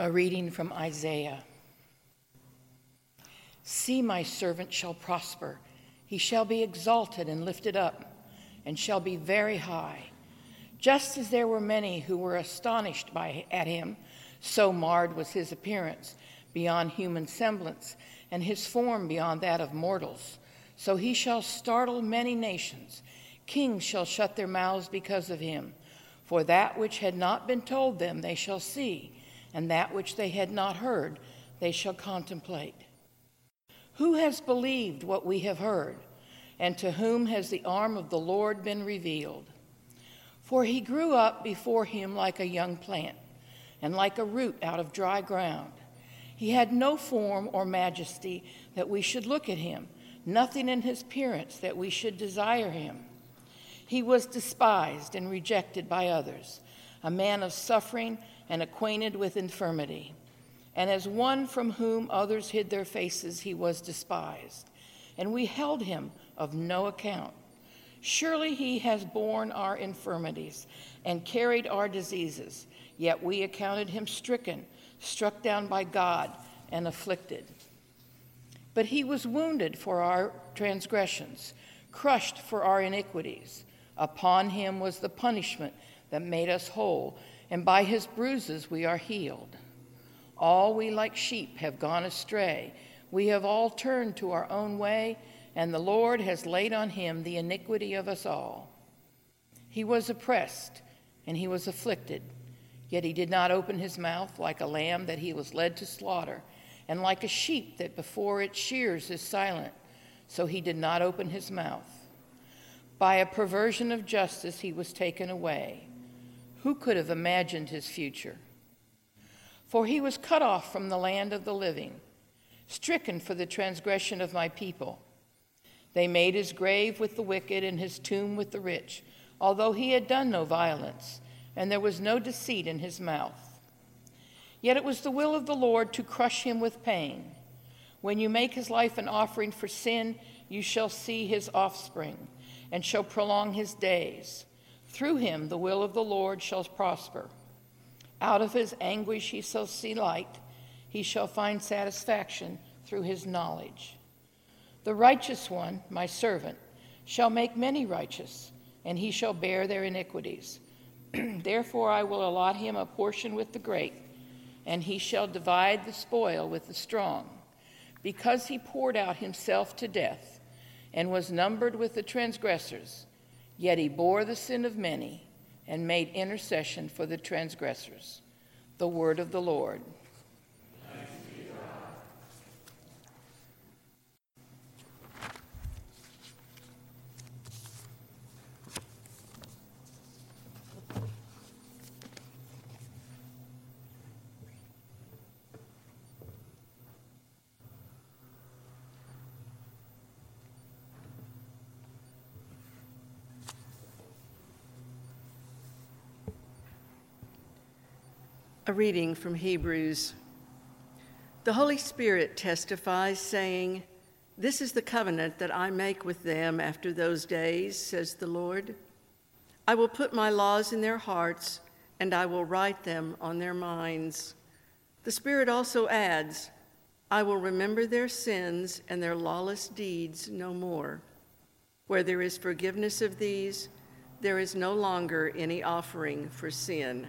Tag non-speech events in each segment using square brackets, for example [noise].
A reading from Isaiah. See, my servant shall prosper. He shall be exalted and lifted up, and shall be very high. Just as there were many who were astonished by, at him, so marred was his appearance beyond human semblance, and his form beyond that of mortals. So he shall startle many nations. Kings shall shut their mouths because of him. For that which had not been told them they shall see, and that which they had not heard they shall contemplate. Who has believed what we have heard, and to whom has the arm of the Lord been revealed? For he grew up before him like a young plant, and like a root out of dry ground. He had no form or majesty that we should look at him nothing in his appearance that we should desire him. He was despised and rejected by others, a man of suffering and acquainted with infirmity. And as one from whom others hid their faces, he was despised. And we held him of no account. Surely he has borne our infirmities and carried our diseases, yet we accounted him stricken, struck down by God, and afflicted. But he was wounded for our transgressions, crushed for our iniquities. Upon him was the punishment that made us whole, and by his bruises we are healed. All we like sheep have gone astray. We have all turned to our own way, and the Lord has laid on him the iniquity of us all. He was oppressed, and he was afflicted, yet he did not open his mouth like a lamb that he was led to slaughter and like a sheep that before its shears is silent, so he did not open his mouth. By a perversion of justice he was taken away. Who could have imagined his future? For he was cut off from the land of the living, stricken for the transgression of my people. They made his grave with the wicked and his tomb with the rich, although he had done no violence, and there was no deceit in his mouth. Yet it was the will of the Lord to crush him with pain. When you make his life an offering for sin, you shall see his offspring, and shall prolong his days. Through him the will of the Lord shall prosper. Out of his anguish he shall see light. He shall find satisfaction through his knowledge. The righteous one, my servant, shall make many righteous, and he shall bear their iniquities. [clears throat] Therefore I will allot him a portion with the great and he shall divide the spoil with the strong. Because he poured out himself to death and was numbered with the transgressors, yet he bore the sin of many and made intercession for the transgressors. The word of the Lord. A reading from Hebrews. The Holy Spirit testifies, saying, This is the covenant that I make with them after those days, says the Lord. I will put my laws in their hearts, and I will write them on their minds. The Spirit also adds, I will remember their sins and their lawless deeds no more. Where there is forgiveness of these, there is no longer any offering for sin.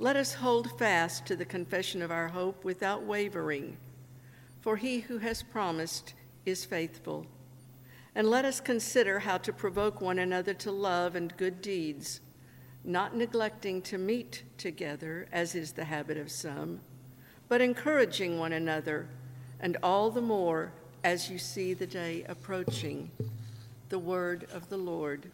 Let us hold fast to the confession of our hope without wavering, for he who has promised is faithful. And let us consider how to provoke one another to love and good deeds, not neglecting to meet together, as is the habit of some, but encouraging one another, and all the more as you see the day approaching. The word of the Lord.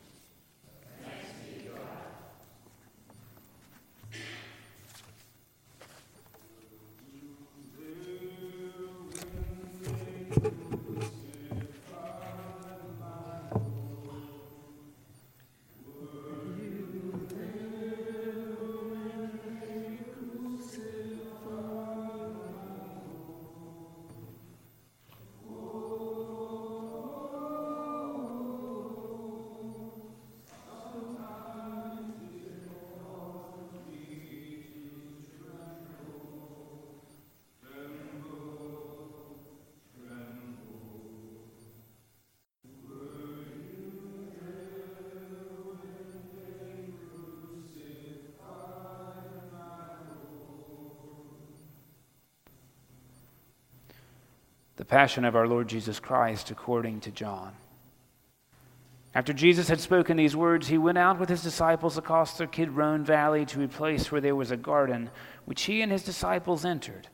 The Passion of our Lord Jesus Christ according to John. After Jesus had spoken these words, he went out with his disciples across the Kidron Valley to a place where there was a garden, which he and his disciples entered.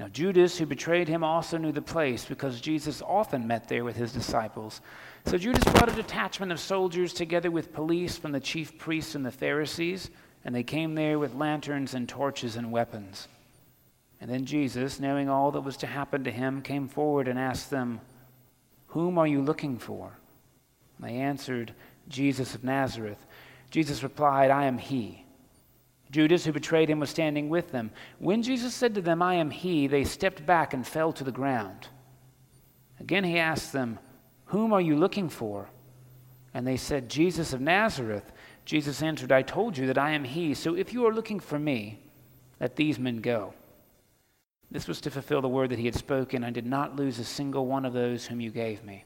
Now, Judas, who betrayed him, also knew the place because Jesus often met there with his disciples. So Judas brought a detachment of soldiers together with police from the chief priests and the Pharisees, and they came there with lanterns and torches and weapons. And then Jesus, knowing all that was to happen to him, came forward and asked them, Whom are you looking for? And they answered, Jesus of Nazareth. Jesus replied, I am he. Judas, who betrayed him, was standing with them. When Jesus said to them, I am he, they stepped back and fell to the ground. Again he asked them, Whom are you looking for? And they said, Jesus of Nazareth. Jesus answered, I told you that I am he. So if you are looking for me, let these men go. This was to fulfill the word that he had spoken. I did not lose a single one of those whom you gave me.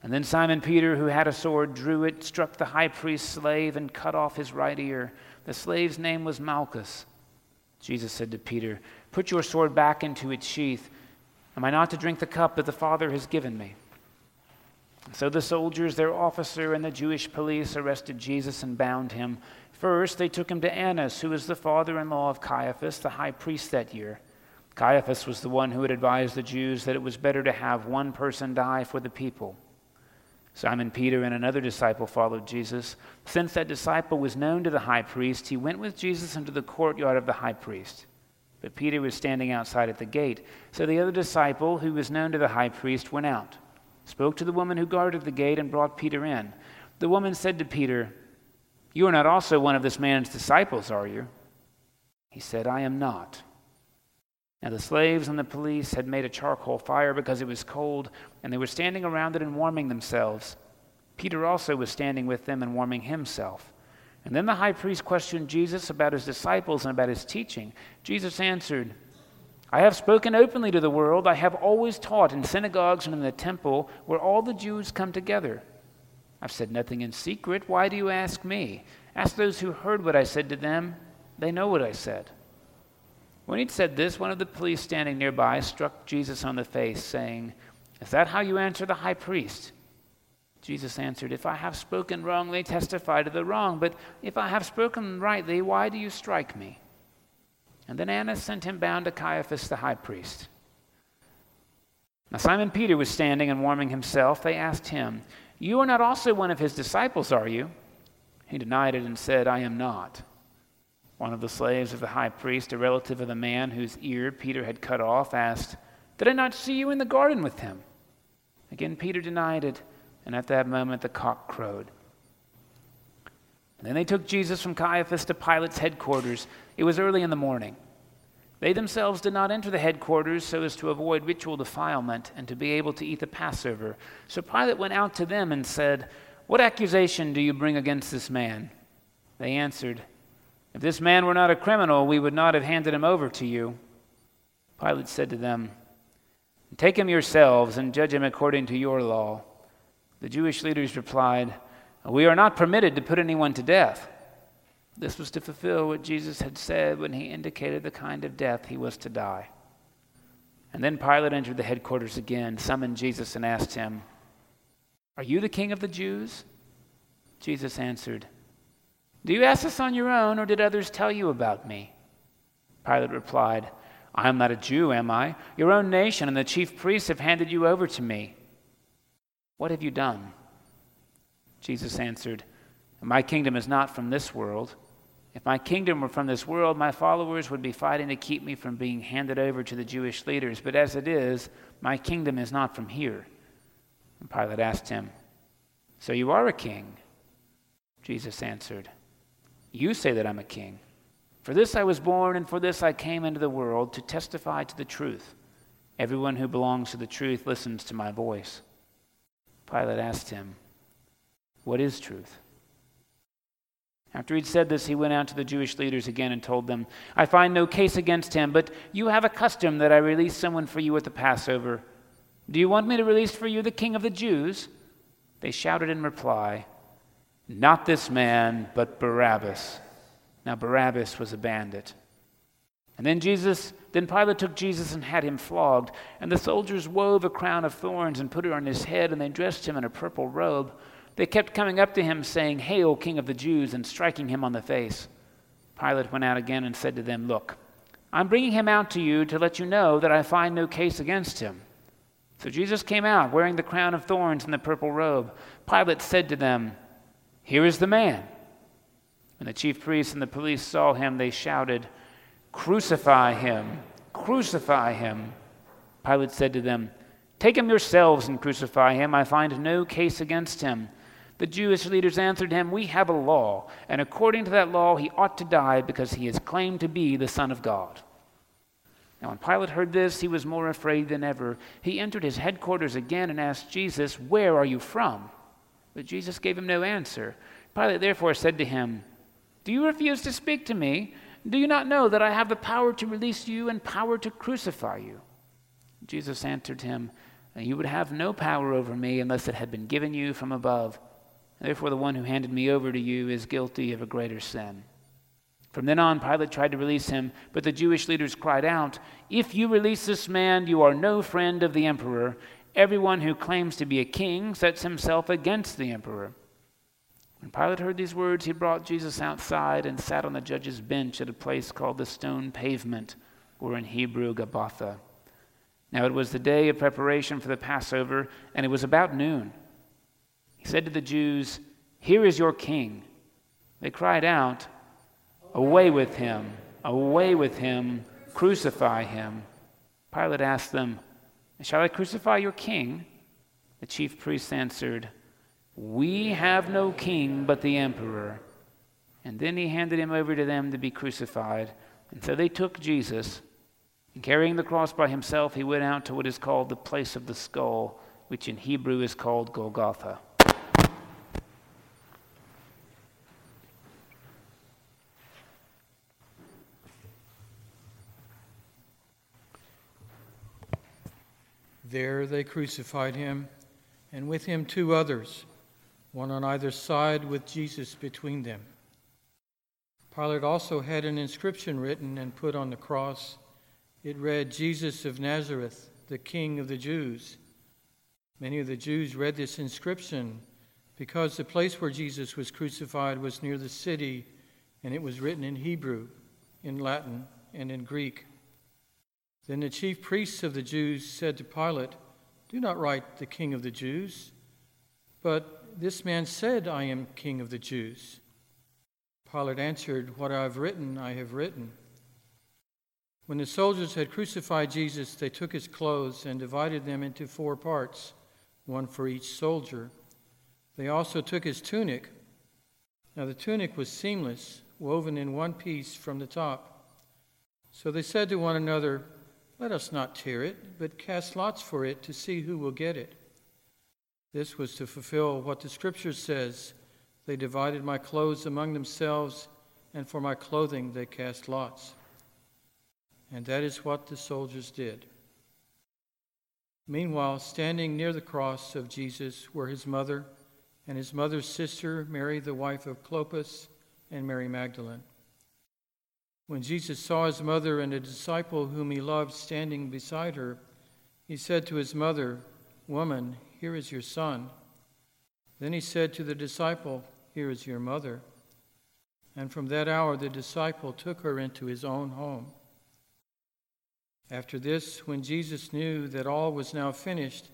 And then Simon Peter, who had a sword, drew it, struck the high priest's slave, and cut off his right ear. The slave's name was Malchus. Jesus said to Peter, Put your sword back into its sheath. Am I not to drink the cup that the Father has given me? So the soldiers, their officer, and the Jewish police arrested Jesus and bound him. First, they took him to Annas, who was the father in law of Caiaphas, the high priest that year. Caiaphas was the one who had advised the Jews that it was better to have one person die for the people. Simon Peter and another disciple followed Jesus. Since that disciple was known to the high priest, he went with Jesus into the courtyard of the high priest. But Peter was standing outside at the gate. So the other disciple, who was known to the high priest, went out, spoke to the woman who guarded the gate, and brought Peter in. The woman said to Peter, You are not also one of this man's disciples, are you? He said, I am not. Now the slaves and the police had made a charcoal fire because it was cold, and they were standing around it and warming themselves. Peter also was standing with them and warming himself. And then the high priest questioned Jesus about his disciples and about his teaching. Jesus answered, I have spoken openly to the world. I have always taught in synagogues and in the temple where all the Jews come together. I've said nothing in secret. Why do you ask me? Ask those who heard what I said to them. They know what I said. When he'd said this, one of the police standing nearby struck Jesus on the face, saying, Is that how you answer the high priest? Jesus answered, If I have spoken wrongly, testify to the wrong. But if I have spoken rightly, why do you strike me? And then Annas sent him bound to Caiaphas the high priest. Now Simon Peter was standing and warming himself. They asked him, You are not also one of his disciples, are you? He denied it and said, I am not. One of the slaves of the high priest, a relative of the man whose ear Peter had cut off, asked, Did I not see you in the garden with him? Again, Peter denied it, and at that moment the cock crowed. Then they took Jesus from Caiaphas to Pilate's headquarters. It was early in the morning. They themselves did not enter the headquarters so as to avoid ritual defilement and to be able to eat the Passover. So Pilate went out to them and said, What accusation do you bring against this man? They answered, if this man were not a criminal, we would not have handed him over to you. Pilate said to them, Take him yourselves and judge him according to your law. The Jewish leaders replied, We are not permitted to put anyone to death. This was to fulfill what Jesus had said when he indicated the kind of death he was to die. And then Pilate entered the headquarters again, summoned Jesus, and asked him, Are you the king of the Jews? Jesus answered, do you ask this on your own, or did others tell you about me? Pilate replied, I am not a Jew, am I? Your own nation and the chief priests have handed you over to me. What have you done? Jesus answered, My kingdom is not from this world. If my kingdom were from this world, my followers would be fighting to keep me from being handed over to the Jewish leaders. But as it is, my kingdom is not from here. And Pilate asked him, So you are a king? Jesus answered, you say that I'm a king. For this I was born, and for this I came into the world, to testify to the truth. Everyone who belongs to the truth listens to my voice. Pilate asked him, What is truth? After he'd said this, he went out to the Jewish leaders again and told them, I find no case against him, but you have a custom that I release someone for you at the Passover. Do you want me to release for you the king of the Jews? They shouted in reply, not this man, but Barabbas. Now, Barabbas was a bandit. And then Jesus, then Pilate took Jesus and had him flogged, and the soldiers wove a crown of thorns and put it on his head, and they dressed him in a purple robe. They kept coming up to him, saying, Hail, King of the Jews, and striking him on the face. Pilate went out again and said to them, Look, I'm bringing him out to you to let you know that I find no case against him. So Jesus came out, wearing the crown of thorns and the purple robe. Pilate said to them, Here is the man. When the chief priests and the police saw him, they shouted, Crucify him! Crucify him! Pilate said to them, Take him yourselves and crucify him. I find no case against him. The Jewish leaders answered him, We have a law, and according to that law he ought to die because he has claimed to be the Son of God. Now, when Pilate heard this, he was more afraid than ever. He entered his headquarters again and asked Jesus, Where are you from? But Jesus gave him no answer. Pilate therefore said to him, Do you refuse to speak to me? Do you not know that I have the power to release you and power to crucify you? Jesus answered him, You would have no power over me unless it had been given you from above. Therefore, the one who handed me over to you is guilty of a greater sin. From then on, Pilate tried to release him, but the Jewish leaders cried out, If you release this man, you are no friend of the emperor. Everyone who claims to be a king sets himself against the emperor. When Pilate heard these words, he brought Jesus outside and sat on the judge's bench at a place called the Stone Pavement, or in Hebrew, Gabbatha. Now it was the day of preparation for the Passover, and it was about noon. He said to the Jews, Here is your king. They cried out, Away with him! Away with him! Crucify him! Pilate asked them, Shall I crucify your king? The chief priests answered, we have no king but the emperor. And then he handed him over to them to be crucified. And so they took Jesus, and carrying the cross by himself, he went out to what is called the place of the skull, which in Hebrew is called Golgotha. There they crucified him, and with him two others one on either side with Jesus between them. Pilate also had an inscription written and put on the cross. It read, Jesus of Nazareth, the King of the Jews. Many of the Jews read this inscription because the place where Jesus was crucified was near the city, and it was written in Hebrew, in Latin, and in Greek. Then the chief priests of the Jews said to Pilate, Do not write the King of the Jews, but this man said, I am king of the Jews. Pilate answered, What I have written, I have written. When the soldiers had crucified Jesus, they took his clothes and divided them into four parts, one for each soldier. They also took his tunic. Now the tunic was seamless, woven in one piece from the top. So they said to one another, Let us not tear it, but cast lots for it to see who will get it. This was to fulfill what the scripture says They divided my clothes among themselves, and for my clothing they cast lots. And that is what the soldiers did. Meanwhile, standing near the cross of Jesus were his mother and his mother's sister, Mary, the wife of Clopas, and Mary Magdalene. When Jesus saw his mother and a disciple whom he loved standing beside her, he said to his mother, Woman, here is your son. Then he said to the disciple, Here is your mother. And from that hour the disciple took her into his own home. After this, when Jesus knew that all was now finished,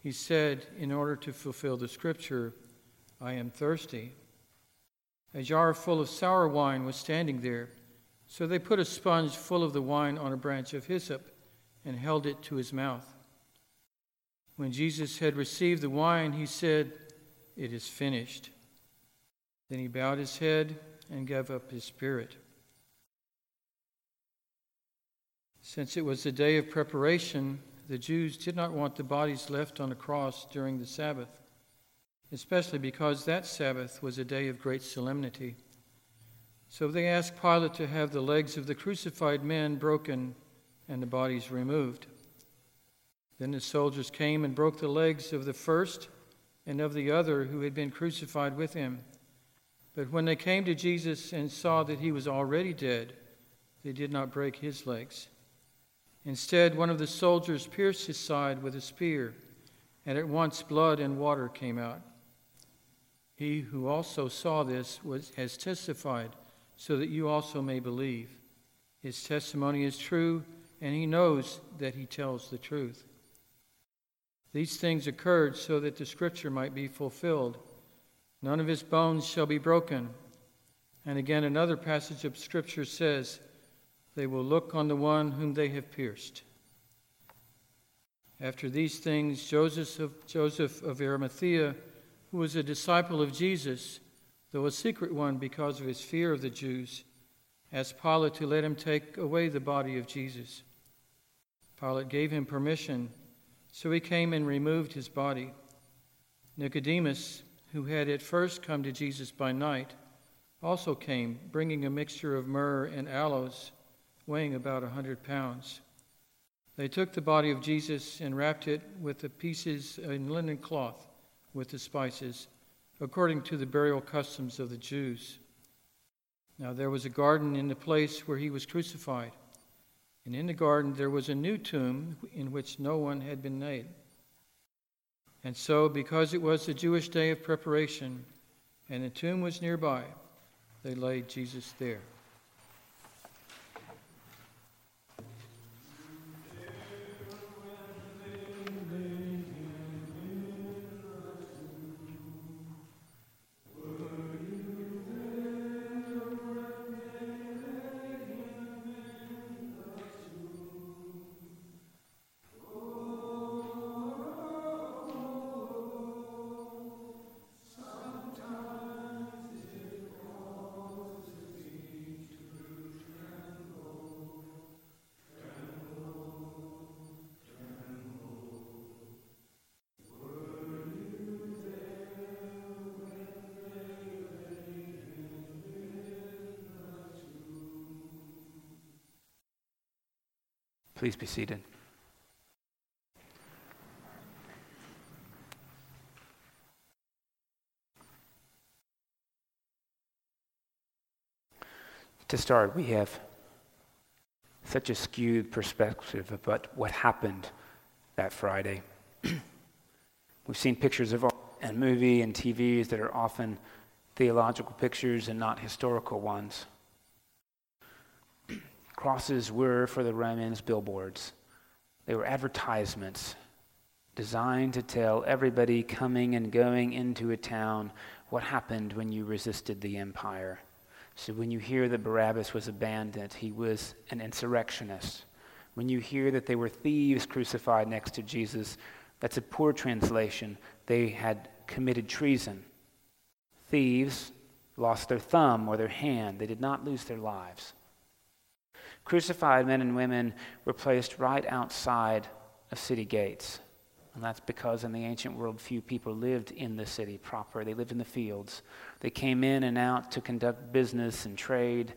he said, in order to fulfill the scripture, I am thirsty. A jar full of sour wine was standing there, so they put a sponge full of the wine on a branch of hyssop and held it to his mouth. When Jesus had received the wine, he said, It is finished. Then he bowed his head and gave up his spirit. Since it was the day of preparation, the Jews did not want the bodies left on the cross during the Sabbath, especially because that Sabbath was a day of great solemnity. So they asked Pilate to have the legs of the crucified men broken and the bodies removed. Then the soldiers came and broke the legs of the first and of the other who had been crucified with him. But when they came to Jesus and saw that he was already dead, they did not break his legs. Instead, one of the soldiers pierced his side with a spear, and at once blood and water came out. He who also saw this was, has testified, so that you also may believe. His testimony is true, and he knows that he tells the truth. These things occurred so that the scripture might be fulfilled None of his bones shall be broken. And again, another passage of scripture says, They will look on the one whom they have pierced. After these things, Joseph of, Arimathea, who was a disciple of Jesus, though a secret one because of his fear of the Jews, asked Pilate to let him take away the body of Jesus. Pilate gave him permission, so he came and removed his body. Nicodemus, who had at first come to Jesus by night, also came, bringing a mixture of myrrh and aloes, weighing about a hundred pounds. They took the body of Jesus and wrapped it with the pieces in linen cloth with the spices, according to the burial customs of the Jews. Now there was a garden in the place where he was crucified, and in the garden there was a new tomb in which no one had been laid. And so, because it was the Jewish day of preparation and the tomb was nearby, they laid Jesus there. Please be seated. To start, we have such a skewed perspective about what happened that Friday. [clears throat] We've seen pictures of art and movie and TVs that are often theological pictures and not historical ones. Crosses were, for the Romans, billboards. They were advertisements designed to tell everybody coming and going into a town what happened when you resisted the empire. So when you hear that Barabbas was a bandit, he was an insurrectionist. When you hear that they were thieves crucified next to Jesus, that's a poor translation. They had committed treason. Thieves lost their thumb or their hand, they did not lose their lives. Crucified men and women were placed right outside of city gates. And that's because in the ancient world, few people lived in the city proper. They lived in the fields. They came in and out to conduct business and trade.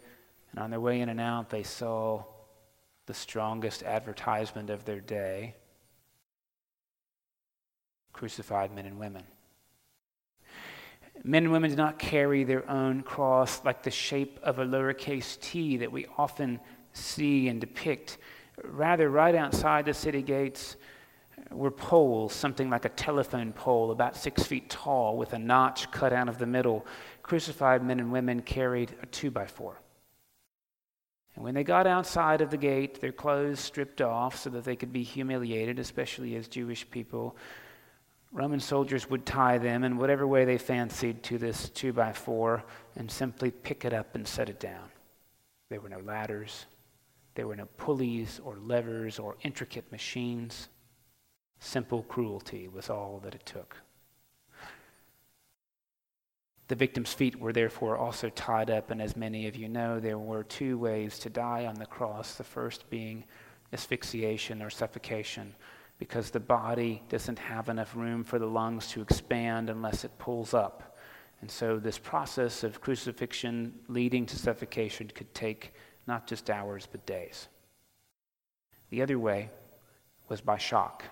And on their way in and out, they saw the strongest advertisement of their day crucified men and women. Men and women did not carry their own cross like the shape of a lowercase t that we often see and depict. Rather, right outside the city gates were poles, something like a telephone pole, about six feet tall, with a notch cut out of the middle. Crucified men and women carried a two by four. And when they got outside of the gate, their clothes stripped off so that they could be humiliated, especially as Jewish people. Roman soldiers would tie them in whatever way they fancied to this two by four and simply pick it up and set it down. There were no ladders, there were no pulleys or levers or intricate machines. Simple cruelty was all that it took. The victim's feet were therefore also tied up, and as many of you know, there were two ways to die on the cross. The first being asphyxiation or suffocation, because the body doesn't have enough room for the lungs to expand unless it pulls up. And so, this process of crucifixion leading to suffocation could take not just hours, but days. The other way was by shock,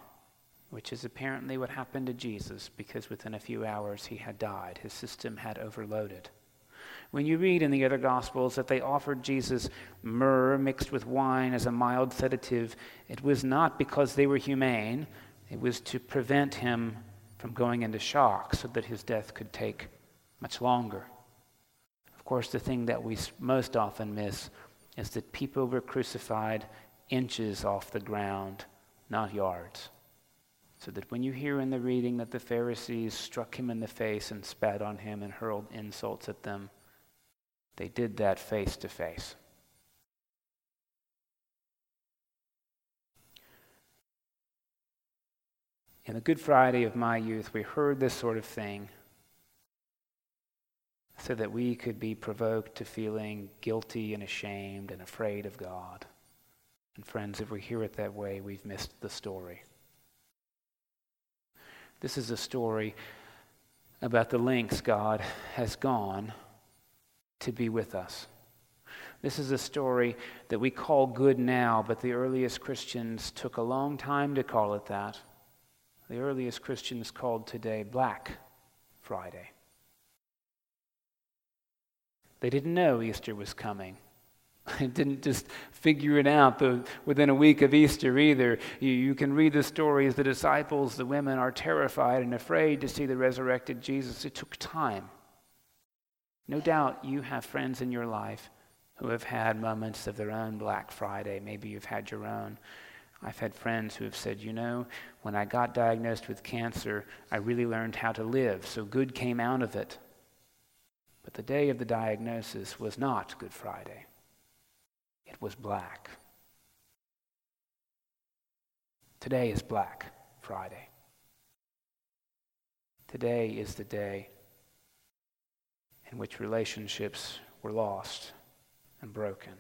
which is apparently what happened to Jesus because within a few hours he had died. His system had overloaded. When you read in the other Gospels that they offered Jesus myrrh mixed with wine as a mild sedative, it was not because they were humane, it was to prevent him from going into shock so that his death could take much longer. Of course, the thing that we most often miss is that people were crucified inches off the ground, not yards. So that when you hear in the reading that the Pharisees struck him in the face and spat on him and hurled insults at them, they did that face to face. In the Good Friday of my youth, we heard this sort of thing so that we could be provoked to feeling guilty and ashamed and afraid of God. And friends, if we hear it that way, we've missed the story. This is a story about the lengths God has gone to be with us. This is a story that we call good now, but the earliest Christians took a long time to call it that. The earliest Christians called today Black Friday. They didn't know Easter was coming. [laughs] They didn't just figure it out the, within a week of Easter either. You, you can read the stories. The disciples, the women, are terrified and afraid to see the resurrected Jesus. It took time. No doubt you have friends in your life who have had moments of their own Black Friday. Maybe you've had your own. I've had friends who have said, you know, when I got diagnosed with cancer, I really learned how to live, so good came out of it. But the day of the diagnosis was not Good Friday, it was black. Today is Black Friday. Today is the day in which relationships were lost and broken.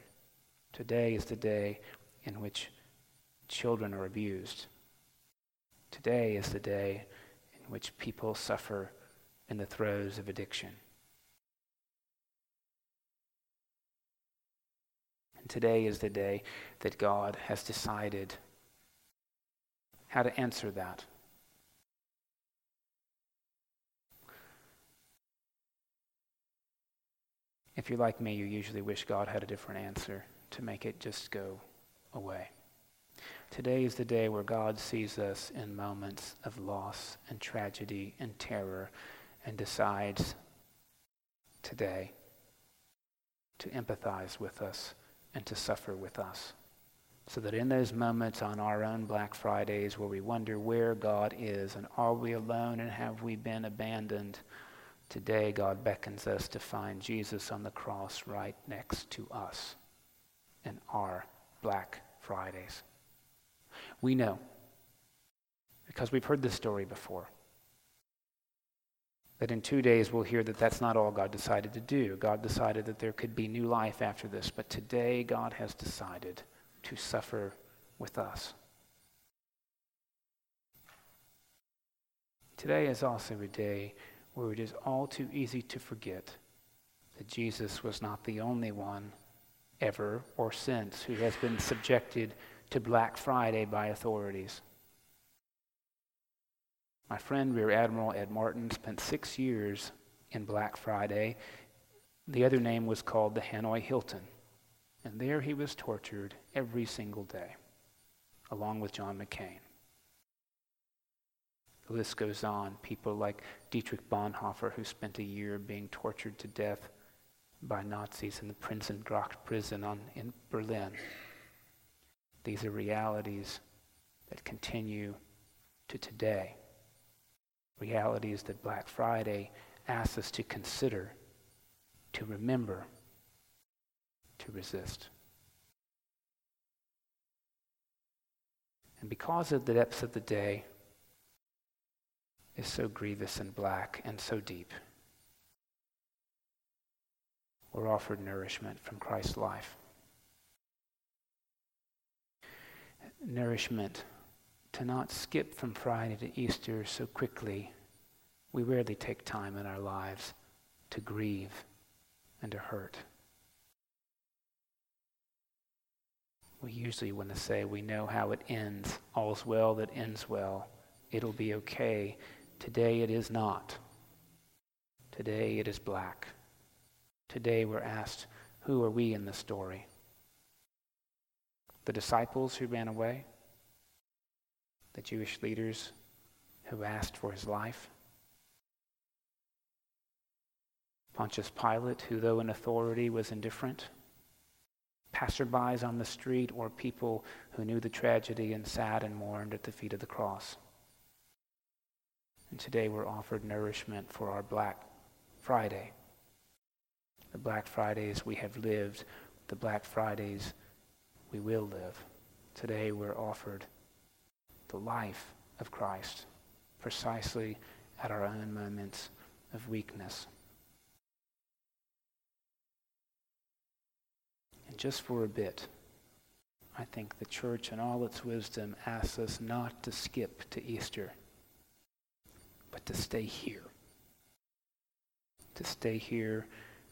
Today is the day in which children are abused. Today is the day in which people suffer in the throes of addiction. And today is the day that God has decided how to answer that. If you're like me, you usually wish God had a different answer to make it just go away. Today is the day where God sees us in moments of loss and tragedy and terror and decides today to empathize with us and to suffer with us. So that in those moments on our own Black Fridays where we wonder where God is and are we alone and have we been abandoned, Today, God beckons us to find Jesus on the cross right next to us in our Black Fridays. We know, because we've heard this story before, that in two days we'll hear that that's not all God decided to do. God decided that there could be new life after this, but today God has decided to suffer with us. Today is also a day where it is all too easy to forget that Jesus was not the only one ever or since who has been subjected to Black Friday by authorities. My friend Rear Admiral Ed Martin spent six years in Black Friday. The other name was called the Hanoi Hilton. And there he was tortured every single day, along with John McCain. The list goes on. People like Dietrich Bonhoeffer, who spent a year being tortured to death by Nazis in the Prinzengracht prison on, in Berlin. These are realities that continue to today. Realities that Black Friday asks us to consider, to remember, to resist. And because of the depths of the day, is so grievous and black and so deep. We're offered nourishment from Christ's life. Nourishment to not skip from Friday to Easter so quickly. We rarely take time in our lives to grieve and to hurt. We usually want to say we know how it ends. All's well that ends well. It'll be okay. Today it is not. Today it is black. Today we're asked, who are we in the story? The disciples who ran away? The Jewish leaders who asked for his life? Pontius Pilate, who, though in authority, was indifferent? Passerbys on the street or people who knew the tragedy and sat and mourned at the feet of the cross? And today we're offered nourishment for our Black Friday. The Black Fridays we have lived, the Black Fridays we will live. Today we're offered the life of Christ precisely at our own moments of weakness. And just for a bit, I think the church in all its wisdom asks us not to skip to Easter, but to stay here. To stay here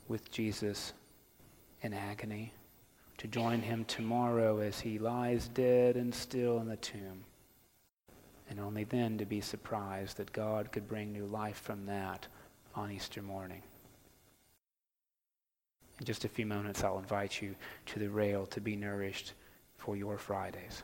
with Jesus in agony, to join him tomorrow as he lies dead and still in the tomb and only then to be surprised that God could bring new life from that on Easter morning. In just a few moments, I'll invite you to the rail to be nourished for your Fridays.